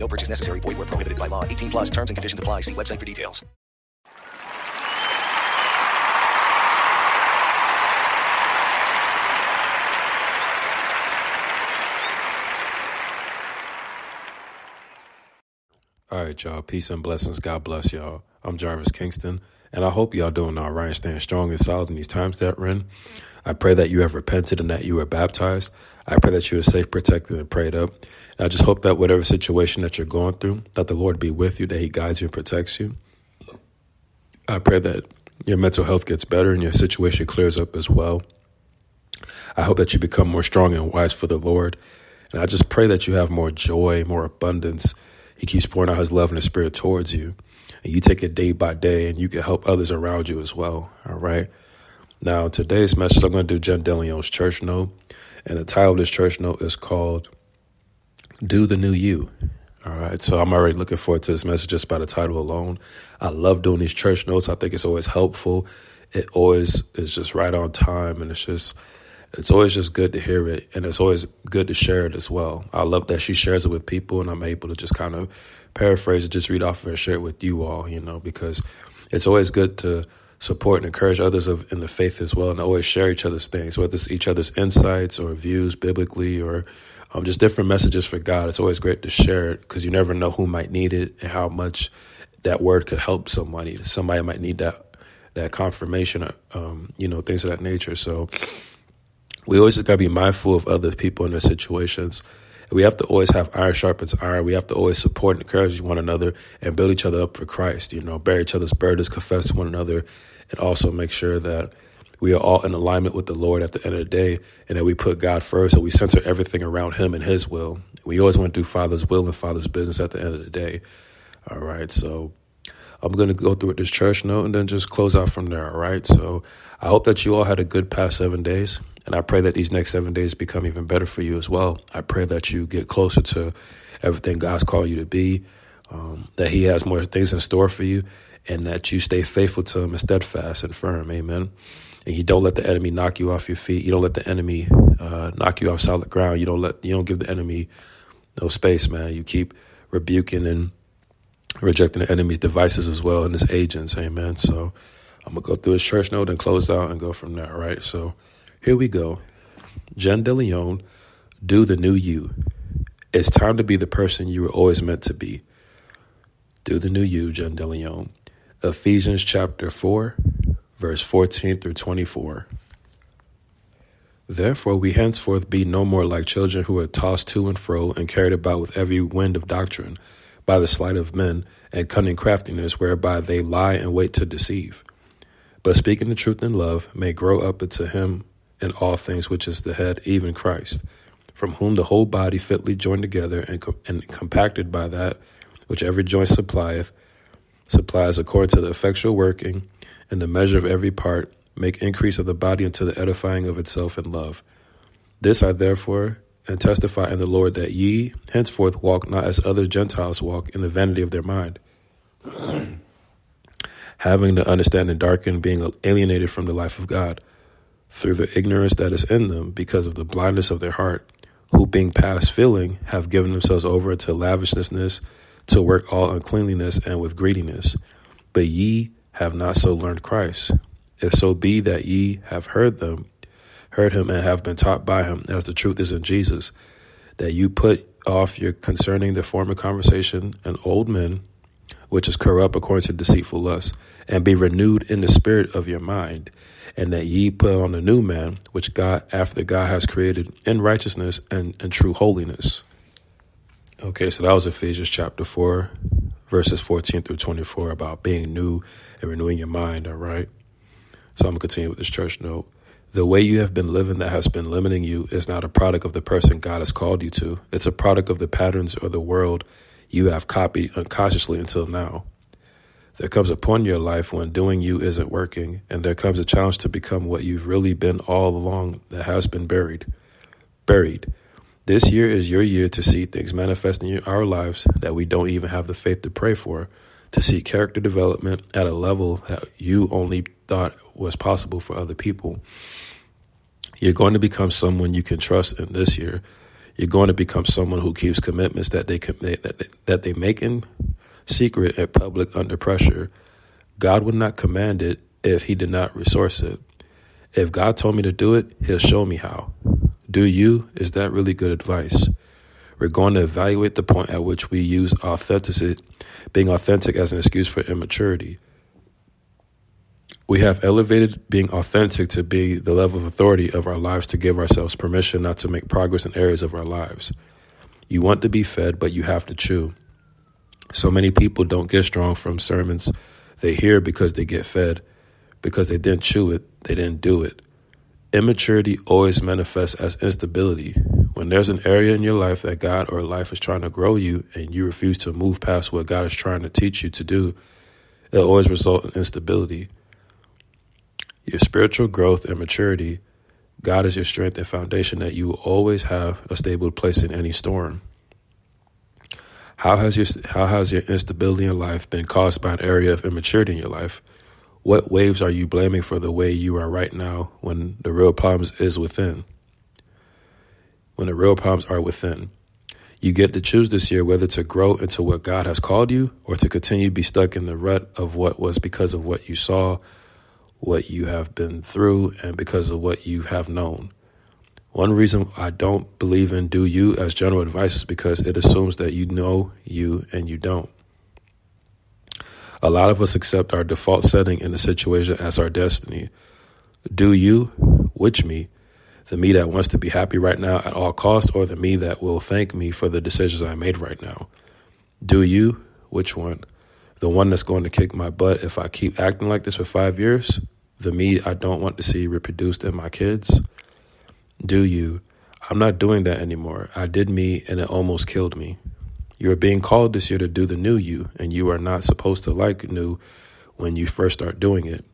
No purchase necessary. Void where prohibited by law. 18 plus terms and conditions apply. See website for details. All right, y'all. Peace and blessings. God bless y'all. I'm Jarvis Kingston, and I hope y'all doing all right, staying strong and solid in these times that we're in. I pray that you have repented and that you are baptized. I pray that you are safe, protected, and prayed up. And I just hope that whatever situation that you're going through, that the Lord be with you, that He guides you and protects you. I pray that your mental health gets better and your situation clears up as well. I hope that you become more strong and wise for the Lord. And I just pray that you have more joy, more abundance. He keeps pouring out His love and His Spirit towards you. And you take it day by day and you can help others around you as well. All right. Now, today's message, I'm going to do Jen DeLeon's church note. And the title of this church note is called Do the New You. All right. So I'm already looking forward to this message just by the title alone. I love doing these church notes. I think it's always helpful. It always is just right on time. And it's just, it's always just good to hear it. And it's always good to share it as well. I love that she shares it with people and I'm able to just kind of paraphrase it, just read off of it and share it with you all, you know, because it's always good to support and encourage others of, in the faith as well, and always share each other's things, whether it's each other's insights or views biblically or um, just different messages for God. It's always great to share it because you never know who might need it and how much that word could help somebody. Somebody might need that that confirmation, um, you know, things of that nature. So we always just got to be mindful of other people in their situations. We have to always have iron sharpens iron. We have to always support and encourage one another and build each other up for Christ. You know, bear each other's burdens, confess to one another, and also make sure that we are all in alignment with the Lord at the end of the day and that we put God first. So we center everything around Him and His will. We always want to do Father's will and Father's business at the end of the day. All right. So I'm going to go through with this church note and then just close out from there. All right. So I hope that you all had a good past seven days. And I pray that these next seven days become even better for you as well. I pray that you get closer to everything God's called you to be, um, that He has more things in store for you, and that you stay faithful to Him and steadfast and firm. Amen. And you don't let the enemy knock you off your feet. You don't let the enemy uh, knock you off solid ground. You don't let you don't give the enemy no space, man. You keep rebuking and rejecting the enemy's devices as well and his agents. Amen. So I'm gonna go through his church note and close out and go from there. Right. So here we go. Jen DeLeon, do the new you. It's time to be the person you were always meant to be. Do the new you, Jen DeLeon. Ephesians chapter 4, verse 14 through 24. Therefore, we henceforth be no more like children who are tossed to and fro and carried about with every wind of doctrine by the sleight of men and cunning craftiness whereby they lie and wait to deceive. But speaking the truth in love may grow up into him in all things which is the head, even Christ, from whom the whole body fitly joined together and, co- and compacted by that which every joint supplieth, supplies according to the effectual working and the measure of every part, make increase of the body unto the edifying of itself in love. This I therefore and testify in the Lord that ye henceforth walk not as other Gentiles walk in the vanity of their mind, having the understanding darkened, being alienated from the life of God through the ignorance that is in them because of the blindness of their heart, who being past feeling have given themselves over to lavishness, to work all uncleanliness and with greediness. But ye have not so learned Christ. If so be that ye have heard them, heard him and have been taught by him, as the truth is in Jesus, that you put off your concerning the former conversation and old men, which is corrupt according to deceitful lust, and be renewed in the spirit of your mind, and that ye put on the new man, which God after God has created in righteousness and, and true holiness. Okay, so that was Ephesians chapter 4, verses 14 through 24 about being new and renewing your mind, all right? So I'm going to continue with this church note. The way you have been living that has been limiting you is not a product of the person God has called you to. It's a product of the patterns or the world you have copied unconsciously until now. There comes a point in your life when doing you isn't working, and there comes a challenge to become what you've really been all along that has been buried. Buried. This year is your year to see things manifest in our lives that we don't even have the faith to pray for, to see character development at a level that you only thought was possible for other people. You're going to become someone you can trust in this year. You're going to become someone who keeps commitments that they that that they make in secret and public under pressure. God would not command it if He did not resource it. If God told me to do it, He'll show me how. Do you? Is that really good advice? We're going to evaluate the point at which we use authenticity, being authentic as an excuse for immaturity. We have elevated being authentic to be the level of authority of our lives to give ourselves permission not to make progress in areas of our lives. You want to be fed, but you have to chew. So many people don't get strong from sermons they hear because they get fed, because they didn't chew it, they didn't do it. Immaturity always manifests as instability. When there's an area in your life that God or life is trying to grow you and you refuse to move past what God is trying to teach you to do, it always results in instability. Your spiritual growth and maturity, God is your strength and foundation that you will always have a stable place in any storm. How has your how has your instability in life been caused by an area of immaturity in your life? What waves are you blaming for the way you are right now when the real problems is within? When the real problems are within. You get to choose this year whether to grow into what God has called you or to continue to be stuck in the rut of what was because of what you saw, what you have been through, and because of what you have known. One reason I don't believe in do you as general advice is because it assumes that you know you and you don't. A lot of us accept our default setting in a situation as our destiny. Do you, which me, the me that wants to be happy right now at all costs, or the me that will thank me for the decisions I made right now? Do you, which one? The one that's going to kick my butt if I keep acting like this for five years? The me I don't want to see reproduced in my kids? Do you? I'm not doing that anymore. I did me and it almost killed me. You are being called this year to do the new you, and you are not supposed to like new when you first start doing it.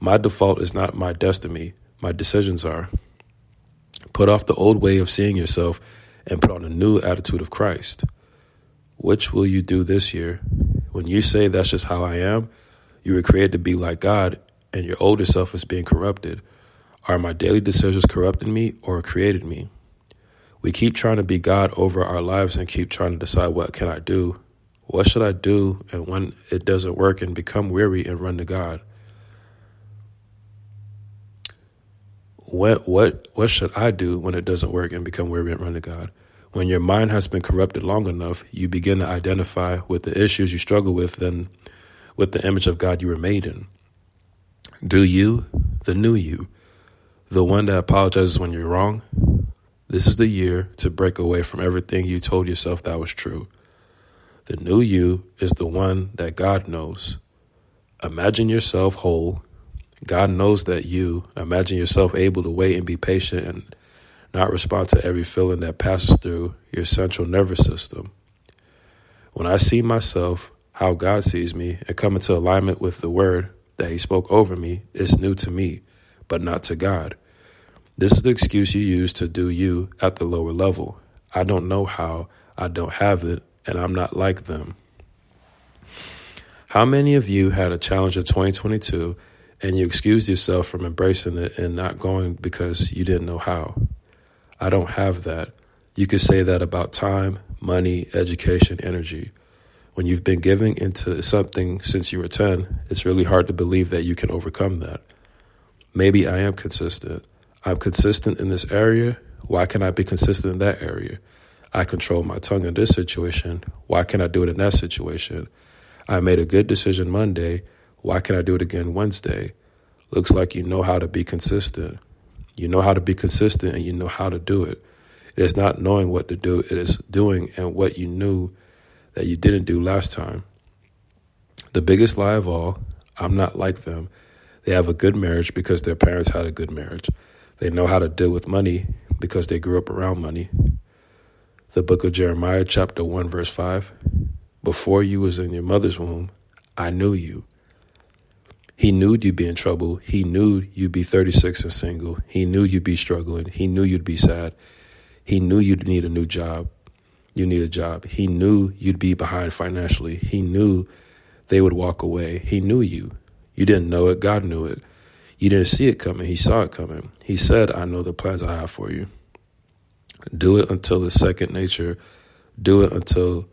My default is not my destiny, my decisions are. Put off the old way of seeing yourself and put on a new attitude of Christ. Which will you do this year? When you say that's just how I am, you were created to be like God, and your older self is being corrupted. Are my daily decisions corrupting me or created me? We keep trying to be God over our lives and keep trying to decide what can I do? What should I do? And when it doesn't work and become weary and run to God. What what what should I do when it doesn't work and become weary and run to God? When your mind has been corrupted long enough, you begin to identify with the issues you struggle with than with the image of God you were made in. Do you, the new you, the one that apologizes when you're wrong, this is the year to break away from everything you told yourself that was true. The new you is the one that God knows. Imagine yourself whole. God knows that you. Imagine yourself able to wait and be patient and not respond to every feeling that passes through your central nervous system. When I see myself, how God sees me, and come into alignment with the word that He spoke over me, it's new to me, but not to God. This is the excuse you use to do you at the lower level. I don't know how, I don't have it, and I'm not like them. How many of you had a challenge of 2022 and you excused yourself from embracing it and not going because you didn't know how? I don't have that. You could say that about time, money, education, energy. When you've been giving into something since you were 10, it's really hard to believe that you can overcome that. Maybe I am consistent. I'm consistent in this area. Why can I be consistent in that area? I control my tongue in this situation. Why can't I do it in that situation? I made a good decision Monday. Why can't I do it again Wednesday? Looks like you know how to be consistent. You know how to be consistent and you know how to do it. It is not knowing what to do, it is doing and what you knew that you didn't do last time. The biggest lie of all I'm not like them. They have a good marriage because their parents had a good marriage. They know how to deal with money because they grew up around money. The book of Jeremiah, chapter 1, verse 5 Before you was in your mother's womb, I knew you. He knew you'd be in trouble. He knew you'd be 36 and single. He knew you'd be struggling. He knew you'd be sad. He knew you'd need a new job. You need a job. He knew you'd be behind financially. He knew they would walk away. He knew you. You didn't know it. God knew it. You didn't see it coming. He saw it coming. He said, I know the plans I have for you. Do it until it's second nature. Do it until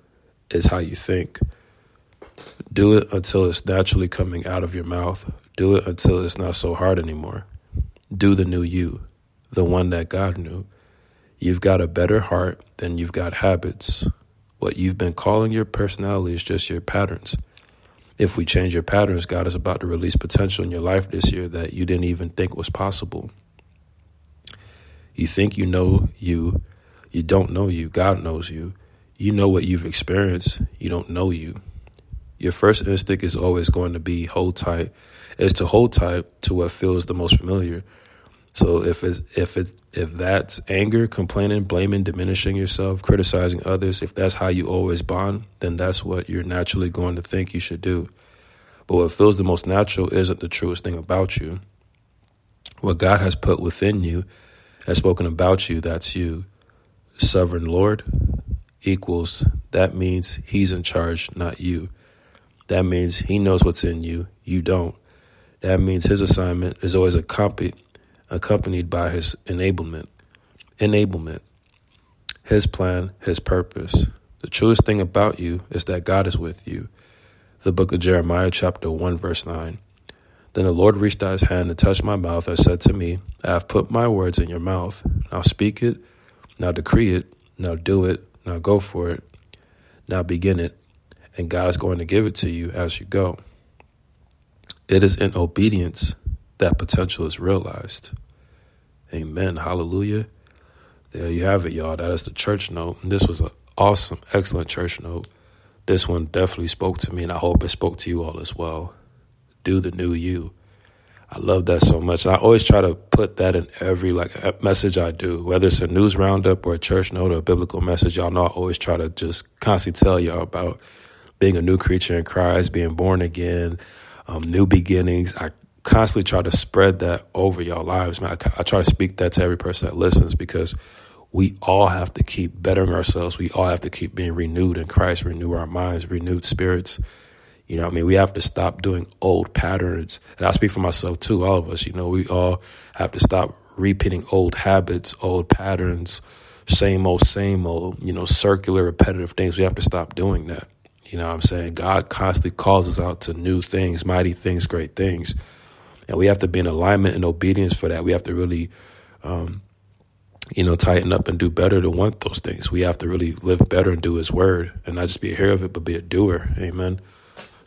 it's how you think. Do it until it's naturally coming out of your mouth. Do it until it's not so hard anymore. Do the new you, the one that God knew. You've got a better heart than you've got habits. What you've been calling your personality is just your patterns. If we change your patterns, God is about to release potential in your life this year that you didn't even think was possible. You think you know you, you don't know you. God knows you. You know what you've experienced, you don't know you. Your first instinct is always going to be hold tight, is to hold tight to what feels the most familiar. So if it's if it if that's anger, complaining, blaming, diminishing yourself, criticizing others, if that's how you always bond, then that's what you're naturally going to think you should do. But what feels the most natural isn't the truest thing about you. What God has put within you, has spoken about you, that's you. Sovereign Lord equals that means He's in charge, not you. That means He knows what's in you, you don't. That means His assignment is always accompanied accompanied by his enablement. Enablement. His plan, his purpose. The truest thing about you is that God is with you. The book of Jeremiah, chapter 1, verse 9. Then the Lord reached out his hand and touched my mouth and said to me, I have put my words in your mouth. Now speak it, now decree it, now do it, now go for it, now begin it, and God is going to give it to you as you go. It is in obedience that potential is realized. Amen. Hallelujah. There you have it, y'all. That is the church note. This was an awesome, excellent church note. This one definitely spoke to me, and I hope it spoke to you all as well. Do the new you. I love that so much. And I always try to put that in every like message I do, whether it's a news roundup or a church note or a biblical message. Y'all know I always try to just constantly tell y'all about being a new creature in Christ, being born again, um, new beginnings. I constantly try to spread that over y'all lives, man. I, I, try to speak that to every person that listens because we all have to keep bettering ourselves. We all have to keep being renewed in Christ, renew our minds, renewed spirits. You know, I mean, we have to stop doing old patterns. And I speak for myself too, all of us. You know, we all have to stop repeating old habits, old patterns, same old, same old, you know, circular, repetitive things. We have to stop doing that. You know what I'm saying? God constantly calls us out to new things, mighty things, great things. And we have to be in alignment and obedience for that. We have to really, um, you know, tighten up and do better to want those things. We have to really live better and do His word, and not just be a hearer of it, but be a doer. Amen.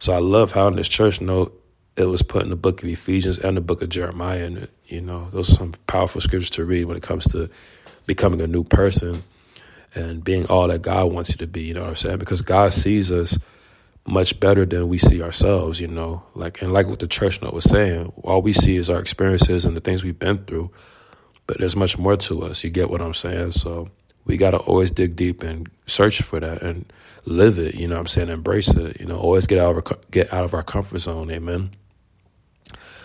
So I love how in this church note it was put in the book of Ephesians and the book of Jeremiah, and you know, those are some powerful scriptures to read when it comes to becoming a new person and being all that God wants you to be. You know what I'm saying? Because God sees us much better than we see ourselves, you know. Like and like what the church note was saying, all we see is our experiences and the things we've been through. But there's much more to us. You get what I'm saying? So we gotta always dig deep and search for that and live it. You know what I'm saying? Embrace it. You know, always get out of our, get out of our comfort zone. Amen.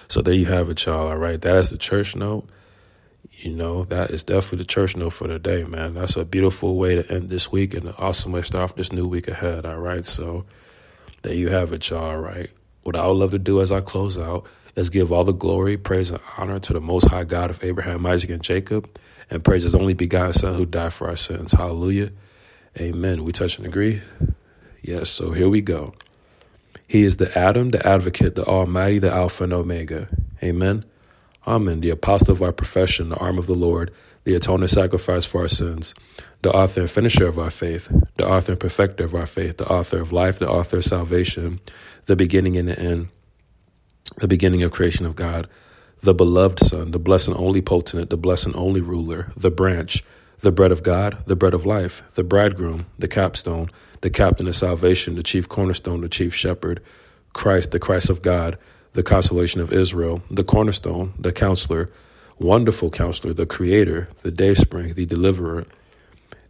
So there you have it, y'all. All right, that is the church note. You know, that is definitely the church note for today, man. That's a beautiful way to end this week and an awesome way to start off this new week ahead. All right, so there you have it, y'all, right? What I would love to do as I close out is give all the glory, praise, and honor to the Most High God of Abraham, Isaac, and Jacob, and praise His only begotten Son who died for our sins. Hallelujah. Amen. We touch and agree? Yes, so here we go. He is the Adam, the advocate, the Almighty, the Alpha and Omega. Amen. Amen. The apostle of our profession, the arm of the Lord, the atoning sacrifice for our sins, the author and finisher of our faith, the author and perfecter of our faith, the author of life, the author of salvation, the beginning and the end, the beginning of creation of God, the beloved Son, the blessed and only potentate, the blessed and only ruler, the branch, the bread of God, the bread of life, the bridegroom, the capstone, the captain of salvation, the chief cornerstone, the chief shepherd, Christ, the Christ of God, the consolation of Israel, the cornerstone, the counselor, wonderful counselor, the creator, the dayspring, the deliverer,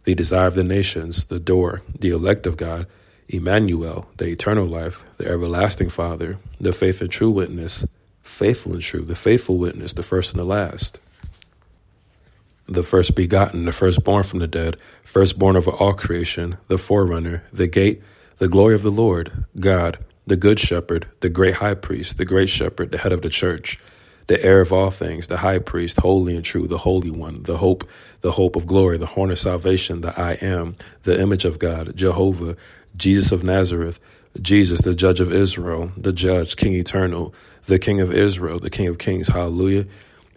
the desire of the nations, the door, the elect of God, Emmanuel, the eternal life, the everlasting Father, the faith and true witness, faithful and true, the faithful witness, the first and the last, the first begotten, the firstborn from the dead, firstborn over all creation, the forerunner, the gate, the glory of the Lord, God, the good shepherd, the great high priest, the great shepherd, the head of the church, the heir of all things, the high priest, holy and true, the holy one, the hope, the hope of glory, the horn of salvation, the I am, the image of God, Jehovah, Jesus of Nazareth, Jesus, the judge of Israel, the judge, King eternal, the King of Israel, the King of kings, hallelujah.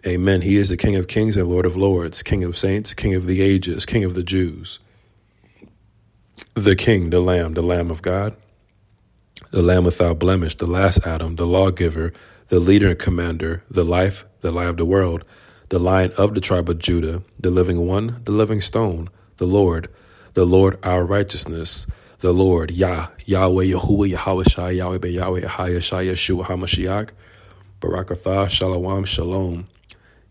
Amen. He is the King of kings and Lord of lords, King of saints, King of the ages, King of the Jews. The King, the Lamb, the Lamb of God, the Lamb without blemish, the last Adam, the lawgiver, the leader and commander, the life, the light of the world, the lion of the tribe of Judah, the living one, the living stone, the Lord, the Lord our righteousness, the Lord, Yah, Yahweh, Yahuwah, Yahweh Shai, Yahweh, Be Yahweh, Yahweh, Shai, Yeshua, HaMashiach, Barakatha, Shalom, Shalom,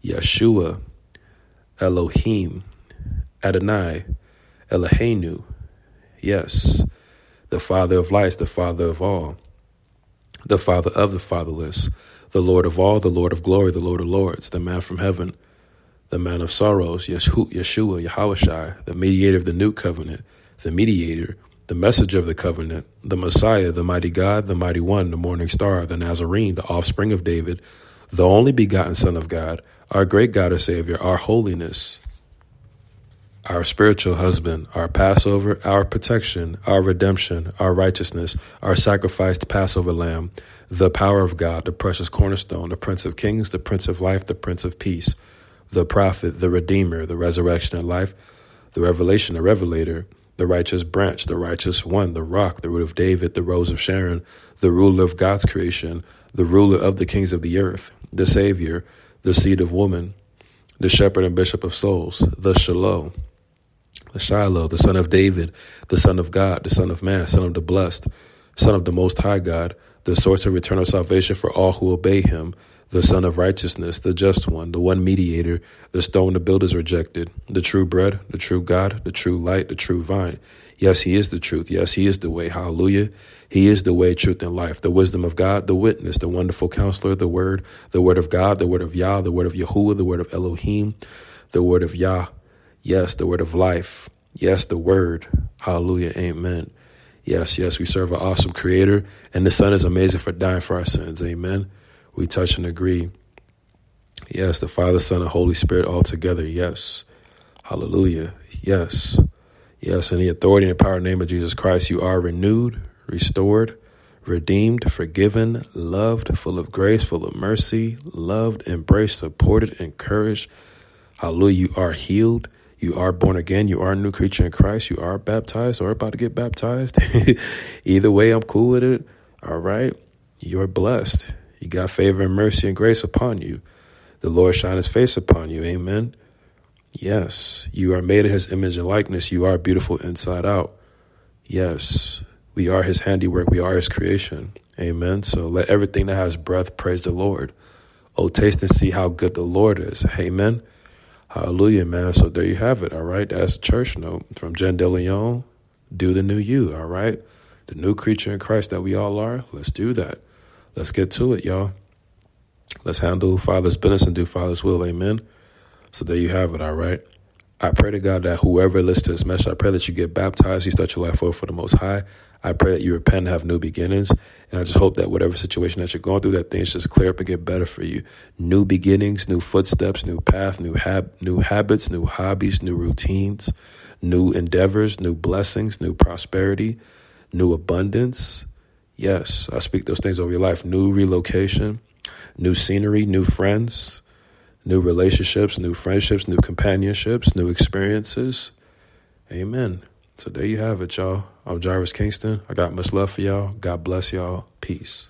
Yeshua, Elohim, Adonai, Eloheinu, yes, the Father of lights, the Father of all, the Father of the fatherless, the Lord of all, the Lord of glory, the Lord of lords, the man from heaven, the man of sorrows, Yeshua, Yahweh the mediator of the new covenant, the mediator, the messenger of the covenant, the Messiah, the mighty God, the mighty one, the morning star, the Nazarene, the offspring of David, the only begotten Son of God, our great God and Savior, our holiness, our spiritual husband, our Passover, our protection, our redemption, our righteousness, our sacrificed Passover lamb, the power of God, the precious cornerstone, the Prince of Kings, the Prince of Life, the Prince of Peace, the prophet, the Redeemer, the resurrection and life, the revelation, the revelator, the righteous branch, the righteous one, the rock, the root of David, the rose of Sharon, the ruler of God's creation, the ruler of the kings of the earth, the Savior, the seed of woman, the shepherd and bishop of souls, the Shalom, the Shiloh, the son of David, the son of God, the son of man, son of the blessed, son of the most high God, the source of eternal salvation for all who obey him, the son of righteousness, the just one, the one mediator, the stone the builders rejected, the true bread, the true God, the true light, the true vine. Yes, he is the truth. Yes, he is the way. Hallelujah. He is the way, truth, and life. The wisdom of God, the witness, the wonderful counselor, the word, the word of God, the word of Yah, the word of Yahuwah, the word of Elohim, the word of Yah, Yes, the word of life. Yes, the word. Hallelujah. Amen. Yes, yes, we serve an awesome creator, and the Son is amazing for dying for our sins. Amen. We touch and agree. Yes, the Father, Son, and Holy Spirit all together. Yes. Hallelujah. Yes. Yes, in the authority and the power and name of Jesus Christ, you are renewed, restored, redeemed, forgiven, loved, full of grace, full of mercy, loved, embraced, supported, encouraged. Hallelujah. You are healed. You are born again. You are a new creature in Christ. You are baptized or about to get baptized. Either way, I'm cool with it. All right. You're blessed. You got favor and mercy and grace upon you. The Lord shine his face upon you. Amen. Yes. You are made in his image and likeness. You are beautiful inside out. Yes. We are his handiwork. We are his creation. Amen. So let everything that has breath praise the Lord. Oh, taste and see how good the Lord is. Amen. Hallelujah, man. So there you have it. All right. That's church note from Jen DeLeon. Do the new you. All right. The new creature in Christ that we all are. Let's do that. Let's get to it, y'all. Let's handle Father's business and do Father's will. Amen. So there you have it. All right. I pray to God that whoever listens to this message, I pray that you get baptized, you start your life over for the Most High. I pray that you repent and have new beginnings. And I just hope that whatever situation that you're going through, that things just clear up and get better for you. New beginnings, new footsteps, new path, new hab- new habits, new hobbies, new routines, new endeavors, new blessings, new prosperity, new abundance. Yes, I speak those things over your life. New relocation, new scenery, new friends, new relationships, new friendships, new companionships, new experiences. Amen. So there you have it, y'all. I'm Jarvis Kingston. I got much love for y'all. God bless y'all. Peace.